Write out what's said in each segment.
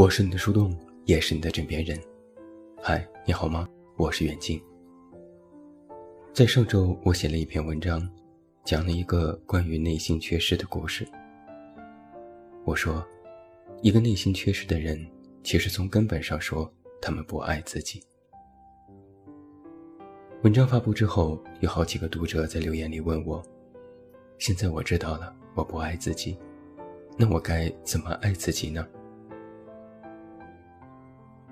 我是你的树洞，也是你的枕边人。嗨，你好吗？我是远近。在上周，我写了一篇文章，讲了一个关于内心缺失的故事。我说，一个内心缺失的人，其实从根本上说，他们不爱自己。文章发布之后，有好几个读者在留言里问我：“现在我知道了，我不爱自己，那我该怎么爱自己呢？”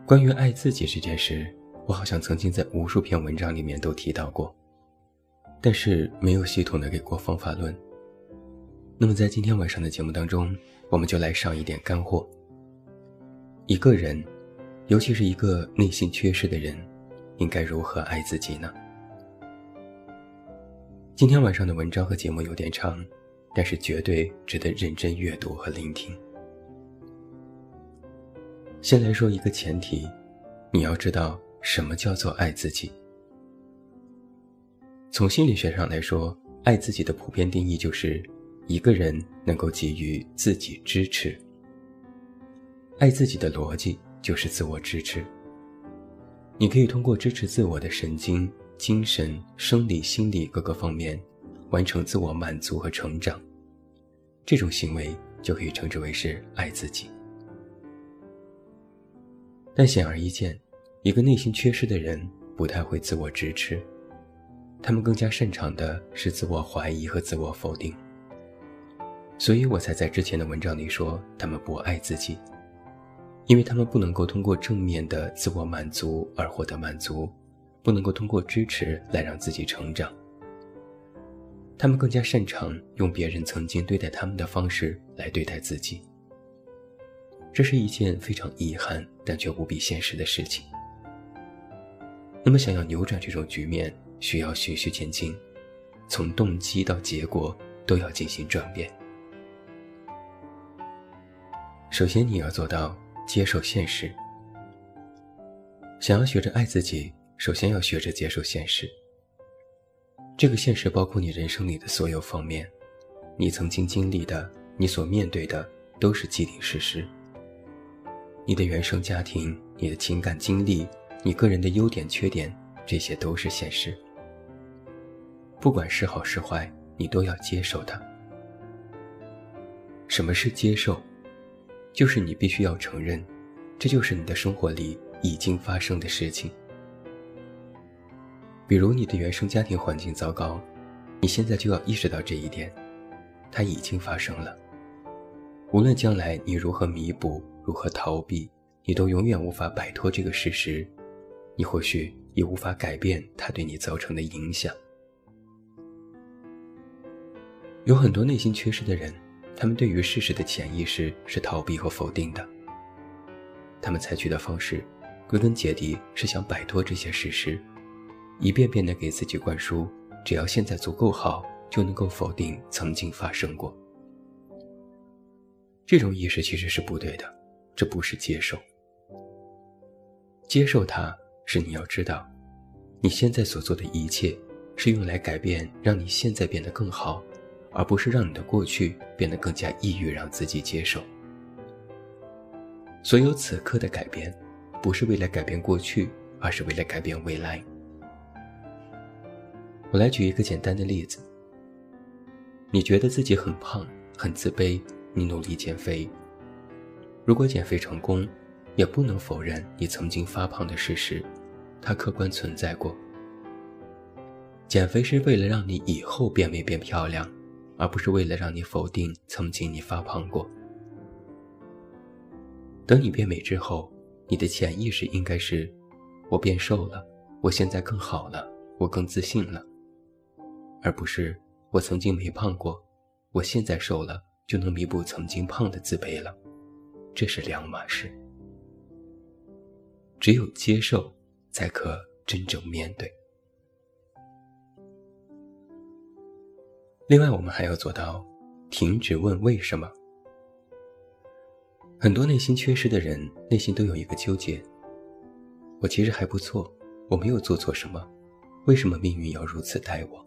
关于爱自己这件事，我好像曾经在无数篇文章里面都提到过，但是没有系统的给过方法论。那么在今天晚上的节目当中，我们就来上一点干货。一个人，尤其是一个内心缺失的人，应该如何爱自己呢？今天晚上的文章和节目有点长，但是绝对值得认真阅读和聆听。先来说一个前提，你要知道什么叫做爱自己。从心理学上来说，爱自己的普遍定义就是一个人能够给予自己支持。爱自己的逻辑就是自我支持。你可以通过支持自我的神经、精神、生理、心理各个方面，完成自我满足和成长。这种行为就可以称之为是爱自己。但显而易见，一个内心缺失的人不太会自我支持，他们更加擅长的是自我怀疑和自我否定。所以我才在之前的文章里说，他们不爱自己，因为他们不能够通过正面的自我满足而获得满足，不能够通过支持来让自己成长。他们更加擅长用别人曾经对待他们的方式来对待自己。这是一件非常遗憾，但却无比现实的事情。那么，想要扭转这种局面，需要循序渐进，从动机到结果都要进行转变。首先，你要做到接受现实。想要学着爱自己，首先要学着接受现实。这个现实包括你人生里的所有方面，你曾经经历的，你所面对的，都是既定事实。你的原生家庭、你的情感经历、你个人的优点缺点，这些都是现实。不管是好是坏，你都要接受它。什么是接受？就是你必须要承认，这就是你的生活里已经发生的事情。比如你的原生家庭环境糟糕，你现在就要意识到这一点，它已经发生了。无论将来你如何弥补。如何逃避，你都永远无法摆脱这个事实，你或许也无法改变它对你造成的影响。有很多内心缺失的人，他们对于事实的潜意识是逃避和否定的。他们采取的方式，归根结底是想摆脱这些事实，一遍遍地给自己灌输：只要现在足够好，就能够否定曾经发生过。这种意识其实是不对的。这不是接受，接受它是你要知道，你现在所做的一切是用来改变，让你现在变得更好，而不是让你的过去变得更加抑郁，让自己接受。所有此刻的改变，不是为了改变过去，而是为了改变未来。我来举一个简单的例子：你觉得自己很胖，很自卑，你努力减肥。如果减肥成功，也不能否认你曾经发胖的事实，它客观存在过。减肥是为了让你以后变美变漂亮，而不是为了让你否定曾经你发胖过。等你变美之后，你的潜意识应该是：我变瘦了，我现在更好了，我更自信了，而不是我曾经没胖过，我现在瘦了就能弥补曾经胖的自卑了。这是两码事，只有接受，才可真正面对。另外，我们还要做到停止问为什么。很多内心缺失的人，内心都有一个纠结：我其实还不错，我没有做错什么，为什么命运要如此待我？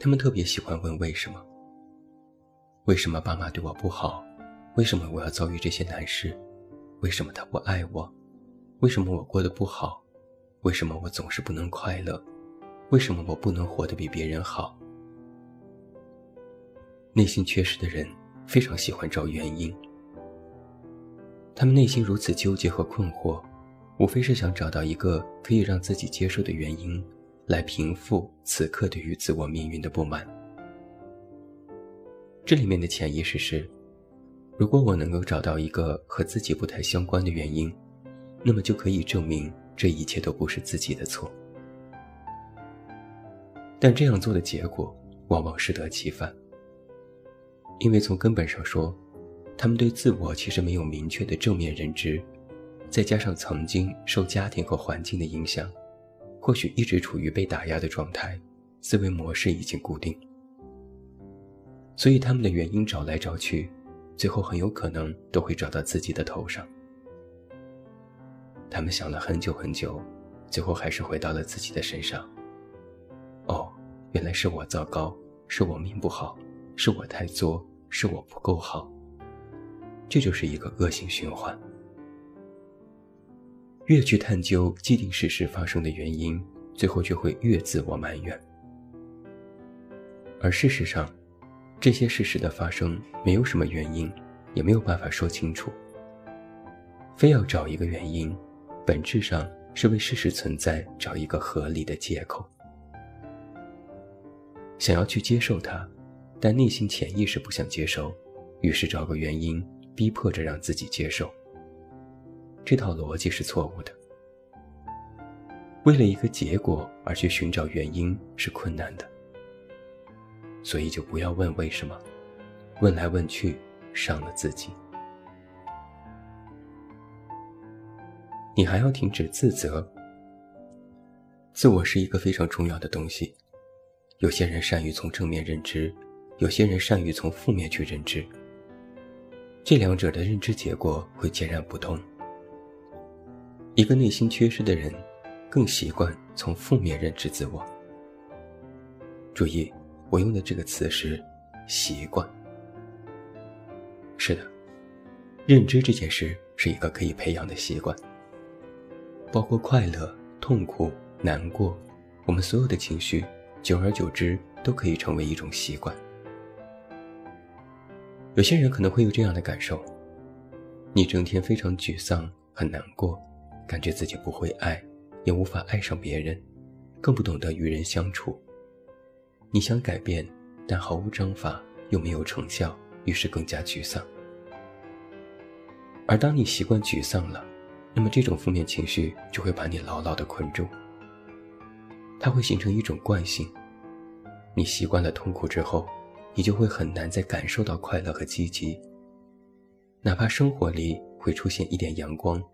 他们特别喜欢问为什么？为什么爸妈对我不好？为什么我要遭遇这些难事？为什么他不爱我？为什么我过得不好？为什么我总是不能快乐？为什么我不能活得比别人好？内心缺失的人非常喜欢找原因，他们内心如此纠结和困惑，无非是想找到一个可以让自己接受的原因，来平复此刻对于自我命运的不满。这里面的潜意识是：如果我能够找到一个和自己不太相关的原因，那么就可以证明这一切都不是自己的错。但这样做的结果往往适得其反。因为从根本上说，他们对自我其实没有明确的正面认知，再加上曾经受家庭和环境的影响，或许一直处于被打压的状态，思维模式已经固定，所以他们的原因找来找去，最后很有可能都会找到自己的头上。他们想了很久很久，最后还是回到了自己的身上。哦，原来是我糟糕，是我命不好。是我太作，是我不够好。这就是一个恶性循环。越去探究既定事实发生的原因，最后就会越自我埋怨。而事实上，这些事实的发生没有什么原因，也没有办法说清楚。非要找一个原因，本质上是为事实存在找一个合理的借口。想要去接受它。但内心潜意识不想接受，于是找个原因逼迫着让自己接受。这套逻辑是错误的。为了一个结果而去寻找原因是困难的，所以就不要问为什么，问来问去伤了自己。你还要停止自责。自我是一个非常重要的东西，有些人善于从正面认知。有些人善于从负面去认知，这两者的认知结果会截然不同。一个内心缺失的人，更习惯从负面认知自我。注意，我用的这个词是“习惯”。是的，认知这件事是一个可以培养的习惯，包括快乐、痛苦、难过，我们所有的情绪，久而久之都可以成为一种习惯。有些人可能会有这样的感受：你整天非常沮丧、很难过，感觉自己不会爱，也无法爱上别人，更不懂得与人相处。你想改变，但毫无章法，又没有成效，于是更加沮丧。而当你习惯沮丧了，那么这种负面情绪就会把你牢牢地困住，它会形成一种惯性。你习惯了痛苦之后。你就会很难再感受到快乐和积极，哪怕生活里会出现一点阳光，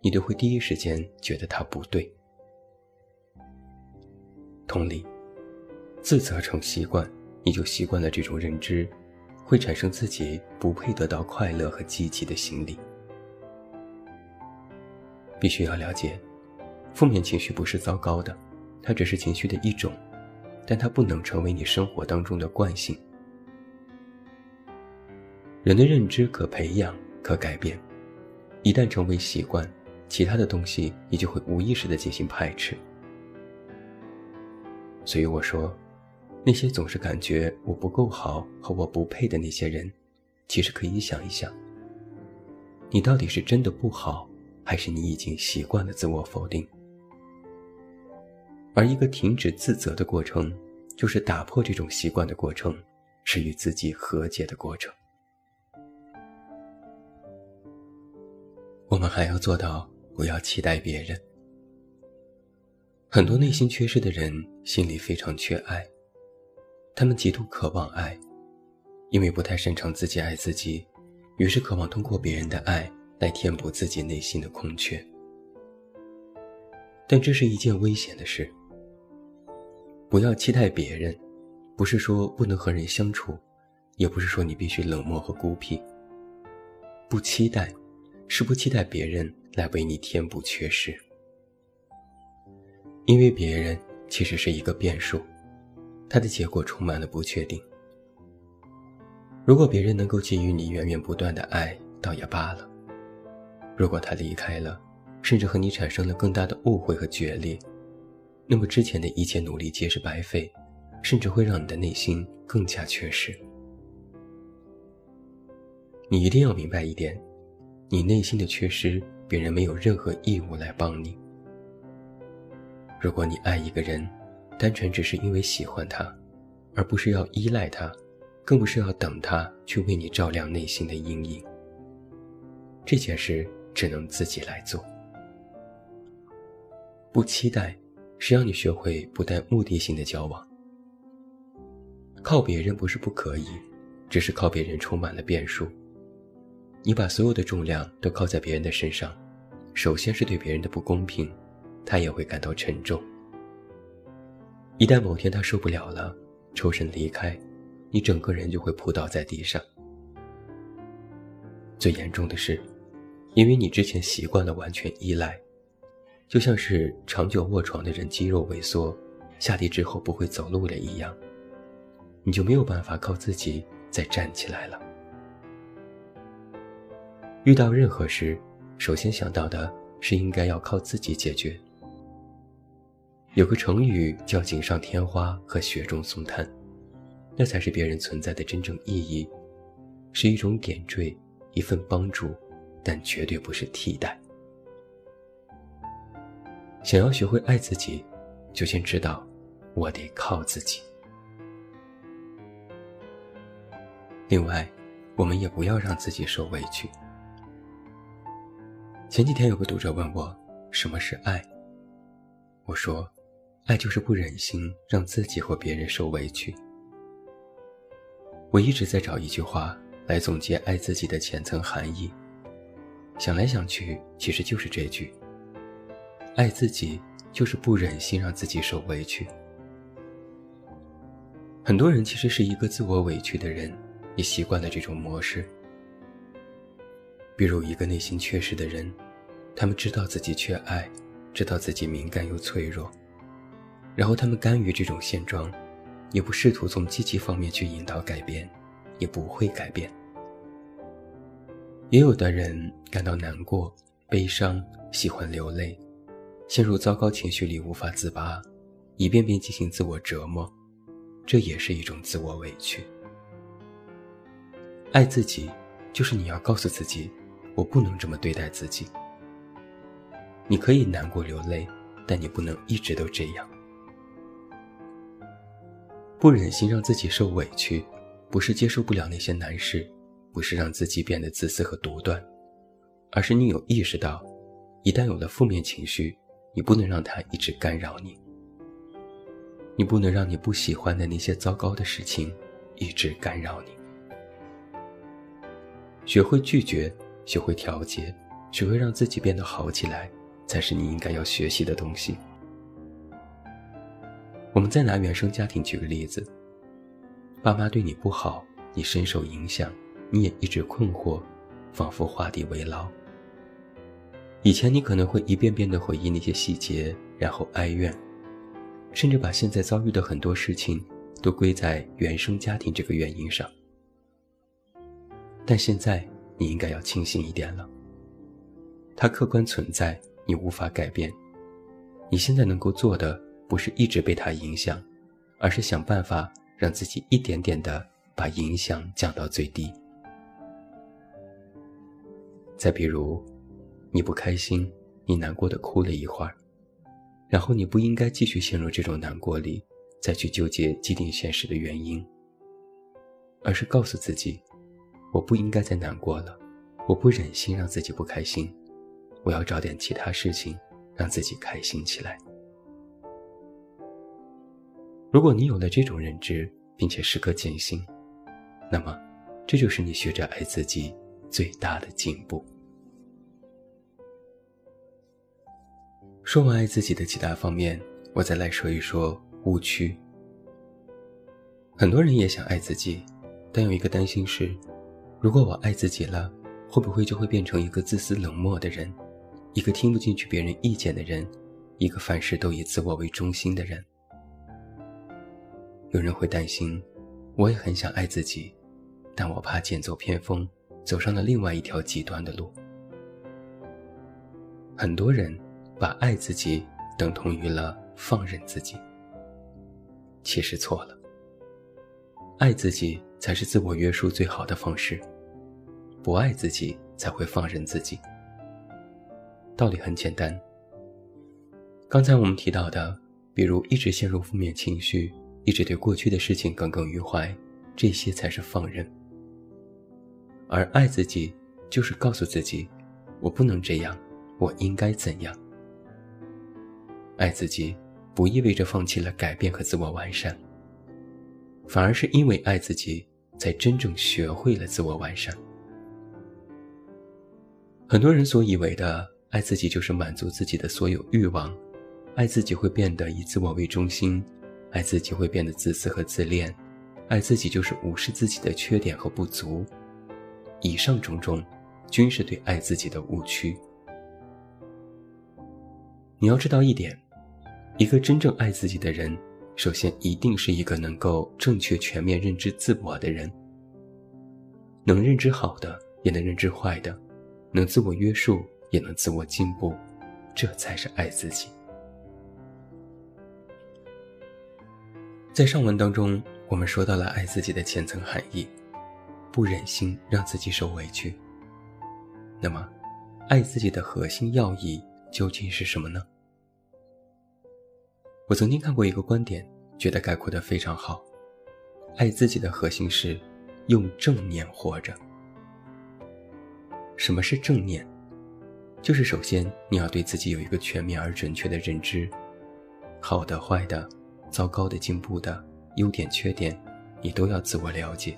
你都会第一时间觉得它不对。同理，自责成习惯，你就习惯了这种认知，会产生自己不配得到快乐和积极的心理。必须要了解，负面情绪不是糟糕的，它只是情绪的一种，但它不能成为你生活当中的惯性。人的认知可培养、可改变，一旦成为习惯，其他的东西你就会无意识的进行排斥。所以我说，那些总是感觉我不够好和我不配的那些人，其实可以想一想，你到底是真的不好，还是你已经习惯了自我否定？而一个停止自责的过程，就是打破这种习惯的过程，是与自己和解的过程。我们还要做到不要期待别人。很多内心缺失的人心里非常缺爱，他们极度渴望爱，因为不太擅长自己爱自己，于是渴望通过别人的爱来填补自己内心的空缺。但这是一件危险的事。不要期待别人，不是说不能和人相处，也不是说你必须冷漠和孤僻。不期待。是不期待别人来为你填补缺失，因为别人其实是一个变数，它的结果充满了不确定。如果别人能够给予你源源不断的爱，倒也罢了；如果他离开了，甚至和你产生了更大的误会和决裂，那么之前的一切努力皆是白费，甚至会让你的内心更加缺失。你一定要明白一点，你内心的缺失，别人没有任何义务来帮你。如果你爱一个人，单纯只是因为喜欢他，而不是要依赖他，更不是要等他去为你照亮内心的阴影。这件事只能自己来做。不期待，是让你学会不带目的性的交往。靠别人不是不可以，只是靠别人充满了变数。你把所有的重量都靠在别人的身上，首先是对别人的不公平，他也会感到沉重。一旦某天他受不了了，抽身离开，你整个人就会扑倒在地上。最严重的是，因为你之前习惯了完全依赖，就像是长久卧床的人肌肉萎缩，下地之后不会走路了一样，你就没有办法靠自己再站起来了。遇到任何事，首先想到的是应该要靠自己解决。有个成语叫“锦上添花”和“雪中送炭”，那才是别人存在的真正意义，是一种点缀，一份帮助，但绝对不是替代。想要学会爱自己，就先知道，我得靠自己。另外，我们也不要让自己受委屈。前几天有个读者问我，什么是爱？我说，爱就是不忍心让自己或别人受委屈。我一直在找一句话来总结爱自己的浅层含义，想来想去，其实就是这句：爱自己就是不忍心让自己受委屈。很多人其实是一个自我委屈的人，也习惯了这种模式。比如一个内心缺失的人，他们知道自己缺爱，知道自己敏感又脆弱，然后他们甘于这种现状，也不试图从积极方面去引导改变，也不会改变。也有的人感到难过、悲伤，喜欢流泪，陷入糟糕情绪里无法自拔，一遍遍进行自我折磨，这也是一种自我委屈。爱自己，就是你要告诉自己。我不能这么对待自己。你可以难过流泪，但你不能一直都这样。不忍心让自己受委屈，不是接受不了那些难事，不是让自己变得自私和独断，而是你有意识到，一旦有了负面情绪，你不能让它一直干扰你。你不能让你不喜欢的那些糟糕的事情一直干扰你。学会拒绝。学会调节，学会让自己变得好起来，才是你应该要学习的东西。我们再拿原生家庭举个例子：爸妈对你不好，你深受影响，你也一直困惑，仿佛画地为牢。以前你可能会一遍遍地回忆那些细节，然后哀怨，甚至把现在遭遇的很多事情都归在原生家庭这个原因上。但现在。你应该要清醒一点了。它客观存在，你无法改变。你现在能够做的，不是一直被它影响，而是想办法让自己一点点的把影响降到最低。再比如，你不开心，你难过的哭了一会儿，然后你不应该继续陷入这种难过里，再去纠结既定现实的原因，而是告诉自己。我不应该再难过了，我不忍心让自己不开心，我要找点其他事情让自己开心起来。如果你有了这种认知，并且时刻践行，那么这就是你学着爱自己最大的进步。说完爱自己的其他方面，我再来说一说误区。很多人也想爱自己，但有一个担心是。如果我爱自己了，会不会就会变成一个自私冷漠的人，一个听不进去别人意见的人，一个凡事都以自我为中心的人？有人会担心，我也很想爱自己，但我怕剑走偏锋，走上了另外一条极端的路。很多人把爱自己等同于了放任自己，其实错了。爱自己才是自我约束最好的方式，不爱自己才会放任自己。道理很简单。刚才我们提到的，比如一直陷入负面情绪，一直对过去的事情耿耿于怀，这些才是放任。而爱自己，就是告诉自己，我不能这样，我应该怎样。爱自己，不意味着放弃了改变和自我完善，反而是因为爱自己，才真正学会了自我完善。很多人所以为的爱自己，就是满足自己的所有欲望，爱自己会变得以自我为中心，爱自己会变得自私和自恋，爱自己就是无视自己的缺点和不足。以上种种，均是对爱自己的误区。你要知道一点，一个真正爱自己的人，首先一定是一个能够正确全面认知自我的人，能认知好的，也能认知坏的，能自我约束，也能自我进步，这才是爱自己。在上文当中，我们说到了爱自己的浅层含义。不忍心让自己受委屈。那么，爱自己的核心要义究竟是什么呢？我曾经看过一个观点，觉得概括的非常好。爱自己的核心是用正念活着。什么是正念？就是首先你要对自己有一个全面而准确的认知，好的、坏的、糟糕的、进步的、优点、缺点，你都要自我了解。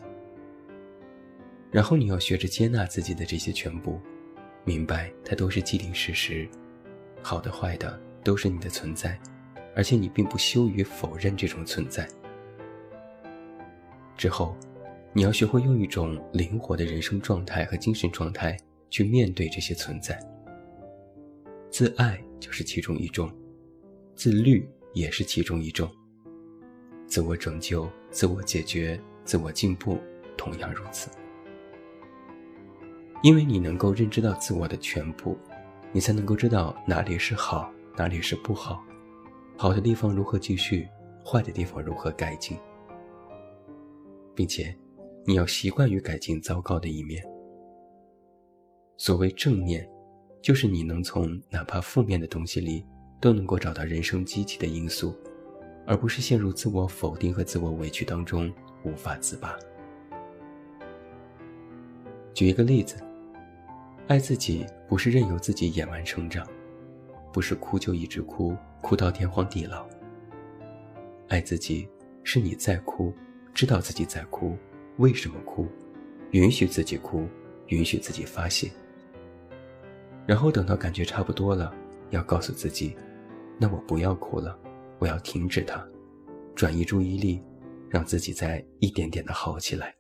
然后你要学着接纳自己的这些全部，明白它都是既定事实，好的坏的都是你的存在，而且你并不羞于否认这种存在。之后，你要学会用一种灵活的人生状态和精神状态去面对这些存在。自爱就是其中一种，自律也是其中一种，自我拯救、自我解决、自我进步同样如此。因为你能够认知到自我的全部，你才能够知道哪里是好，哪里是不好，好的地方如何继续，坏的地方如何改进，并且你要习惯于改进糟糕的一面。所谓正念，就是你能从哪怕负面的东西里都能够找到人生积极的因素，而不是陷入自我否定和自我委屈当中无法自拔。举一个例子。爱自己不是任由自己野蛮成长，不是哭就一直哭，哭到天荒地老。爱自己是你在哭，知道自己在哭，为什么哭，允许自己哭，允许自己发泄。然后等到感觉差不多了，要告诉自己，那我不要哭了，我要停止它，转移注意力，让自己再一点点的好起来。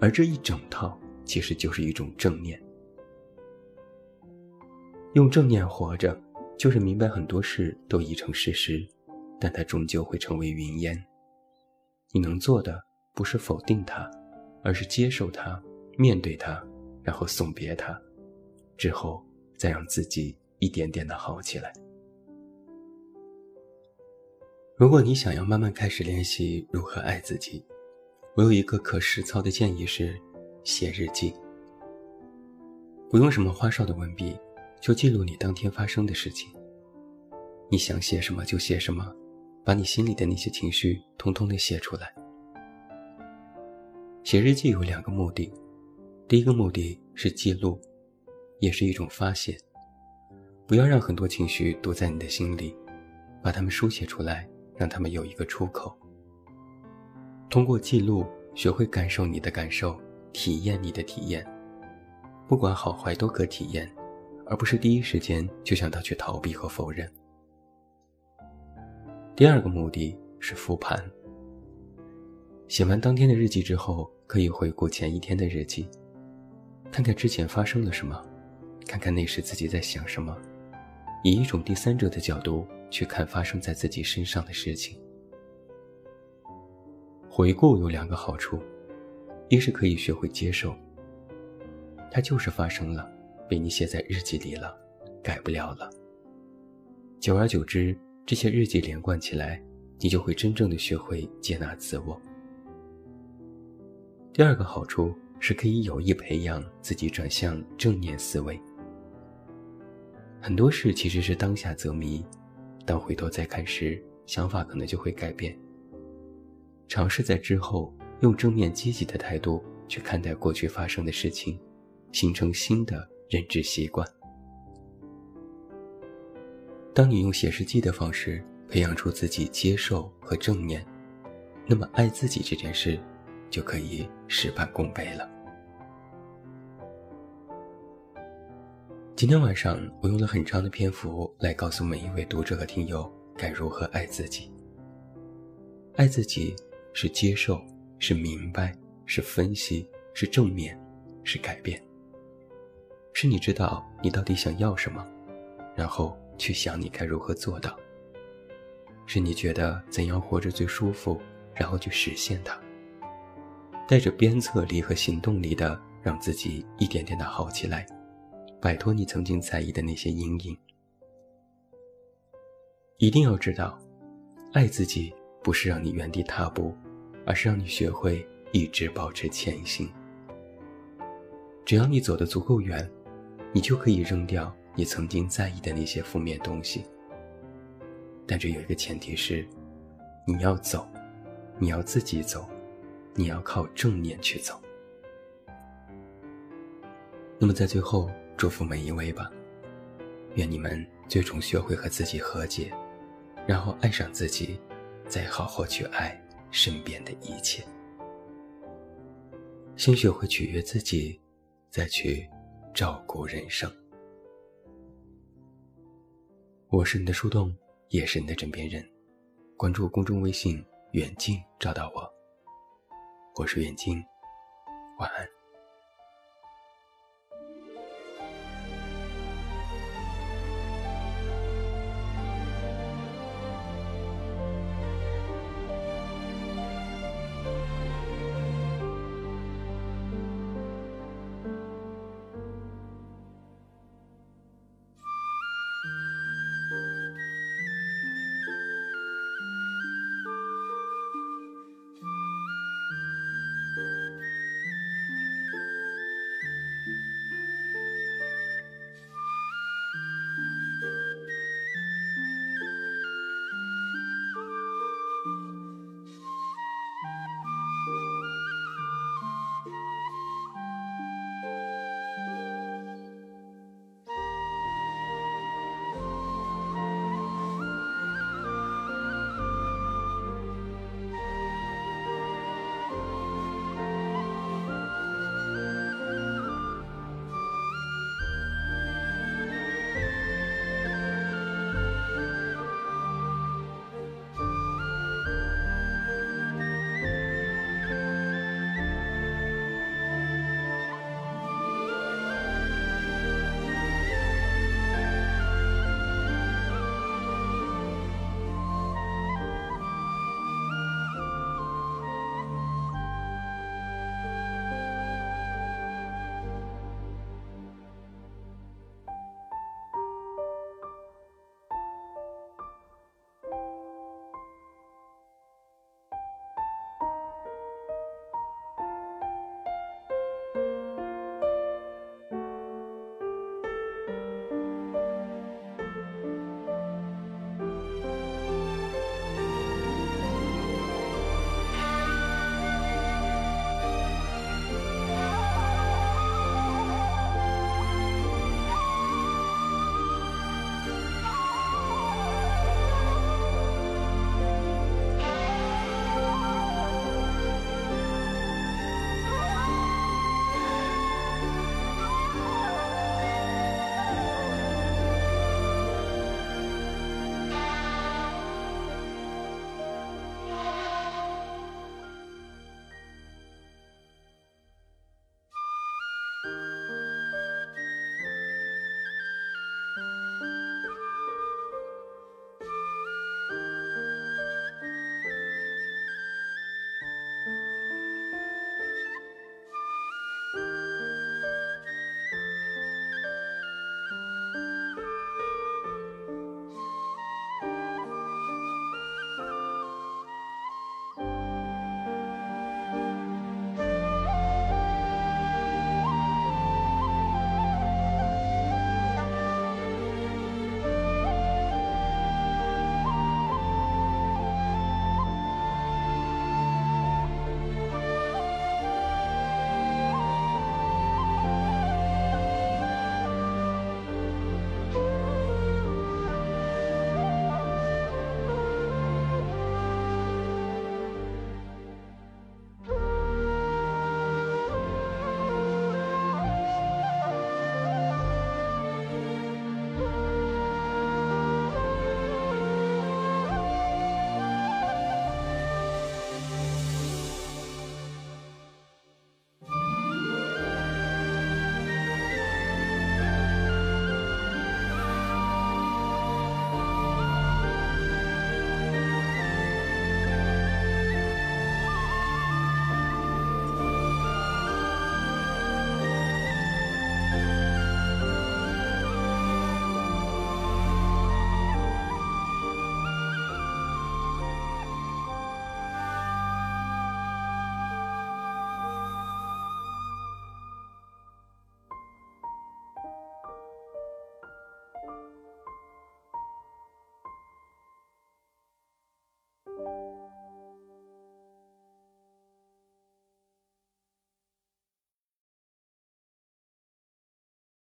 而这一整套。其实就是一种正念，用正念活着，就是明白很多事都已成事实，但它终究会成为云烟。你能做的不是否定它，而是接受它，面对它，然后送别它，之后再让自己一点点的好起来。如果你想要慢慢开始练习如何爱自己，我有一个可实操的建议是。写日记，不用什么花哨的文笔，就记录你当天发生的事情。你想写什么就写什么，把你心里的那些情绪通通的写出来。写日记有两个目的，第一个目的是记录，也是一种发泄。不要让很多情绪堵在你的心里，把它们书写出来，让他们有一个出口。通过记录，学会感受你的感受。体验你的体验，不管好坏都可体验，而不是第一时间就想到去逃避和否认。第二个目的是复盘。写完当天的日记之后，可以回顾前一天的日记，看看之前发生了什么，看看那时自己在想什么，以一种第三者的角度去看发生在自己身上的事情。回顾有两个好处。一是可以学会接受，它就是发生了，被你写在日记里了，改不了了。久而久之，这些日记连贯起来，你就会真正的学会接纳自我。第二个好处是可以有意培养自己转向正念思维。很多事其实是当下则迷，当回头再看时，想法可能就会改变。尝试在之后用正面积极的态度去看待过去发生的事情，形成新的认知习惯。当你用写日记的方式培养出自己接受和正念，那么爱自己这件事。就可以事半功倍了。今天晚上我用了很长的篇幅来告诉每一位读者和听友该如何爱自己。爱自己是接受，是明白，是分析，是正面，是改变。是你知道你到底想要什么，然后去想你该如何做到。是你觉得怎样活着最舒服，然后去实现它。带着鞭策力和行动力的，让自己一点点的好起来，摆脱你曾经在意的那些阴影。一定要知道，爱自己不是让你原地踏步，而是让你学会一直保持前行。只要你走得足够远，你就可以扔掉你曾经在意的那些负面东西。但这有一个前提是，你要走，你要自己走。你要靠正念去走。那么，在最后，祝福每一位吧。愿你们最终学会和自己和解，然后爱上自己，再好好去爱身边的一切。先学会取悦自己，再去照顾人生。我是你的树洞，也是你的枕边人。关注公众微信“远近”，找到我。我是远近，晚安。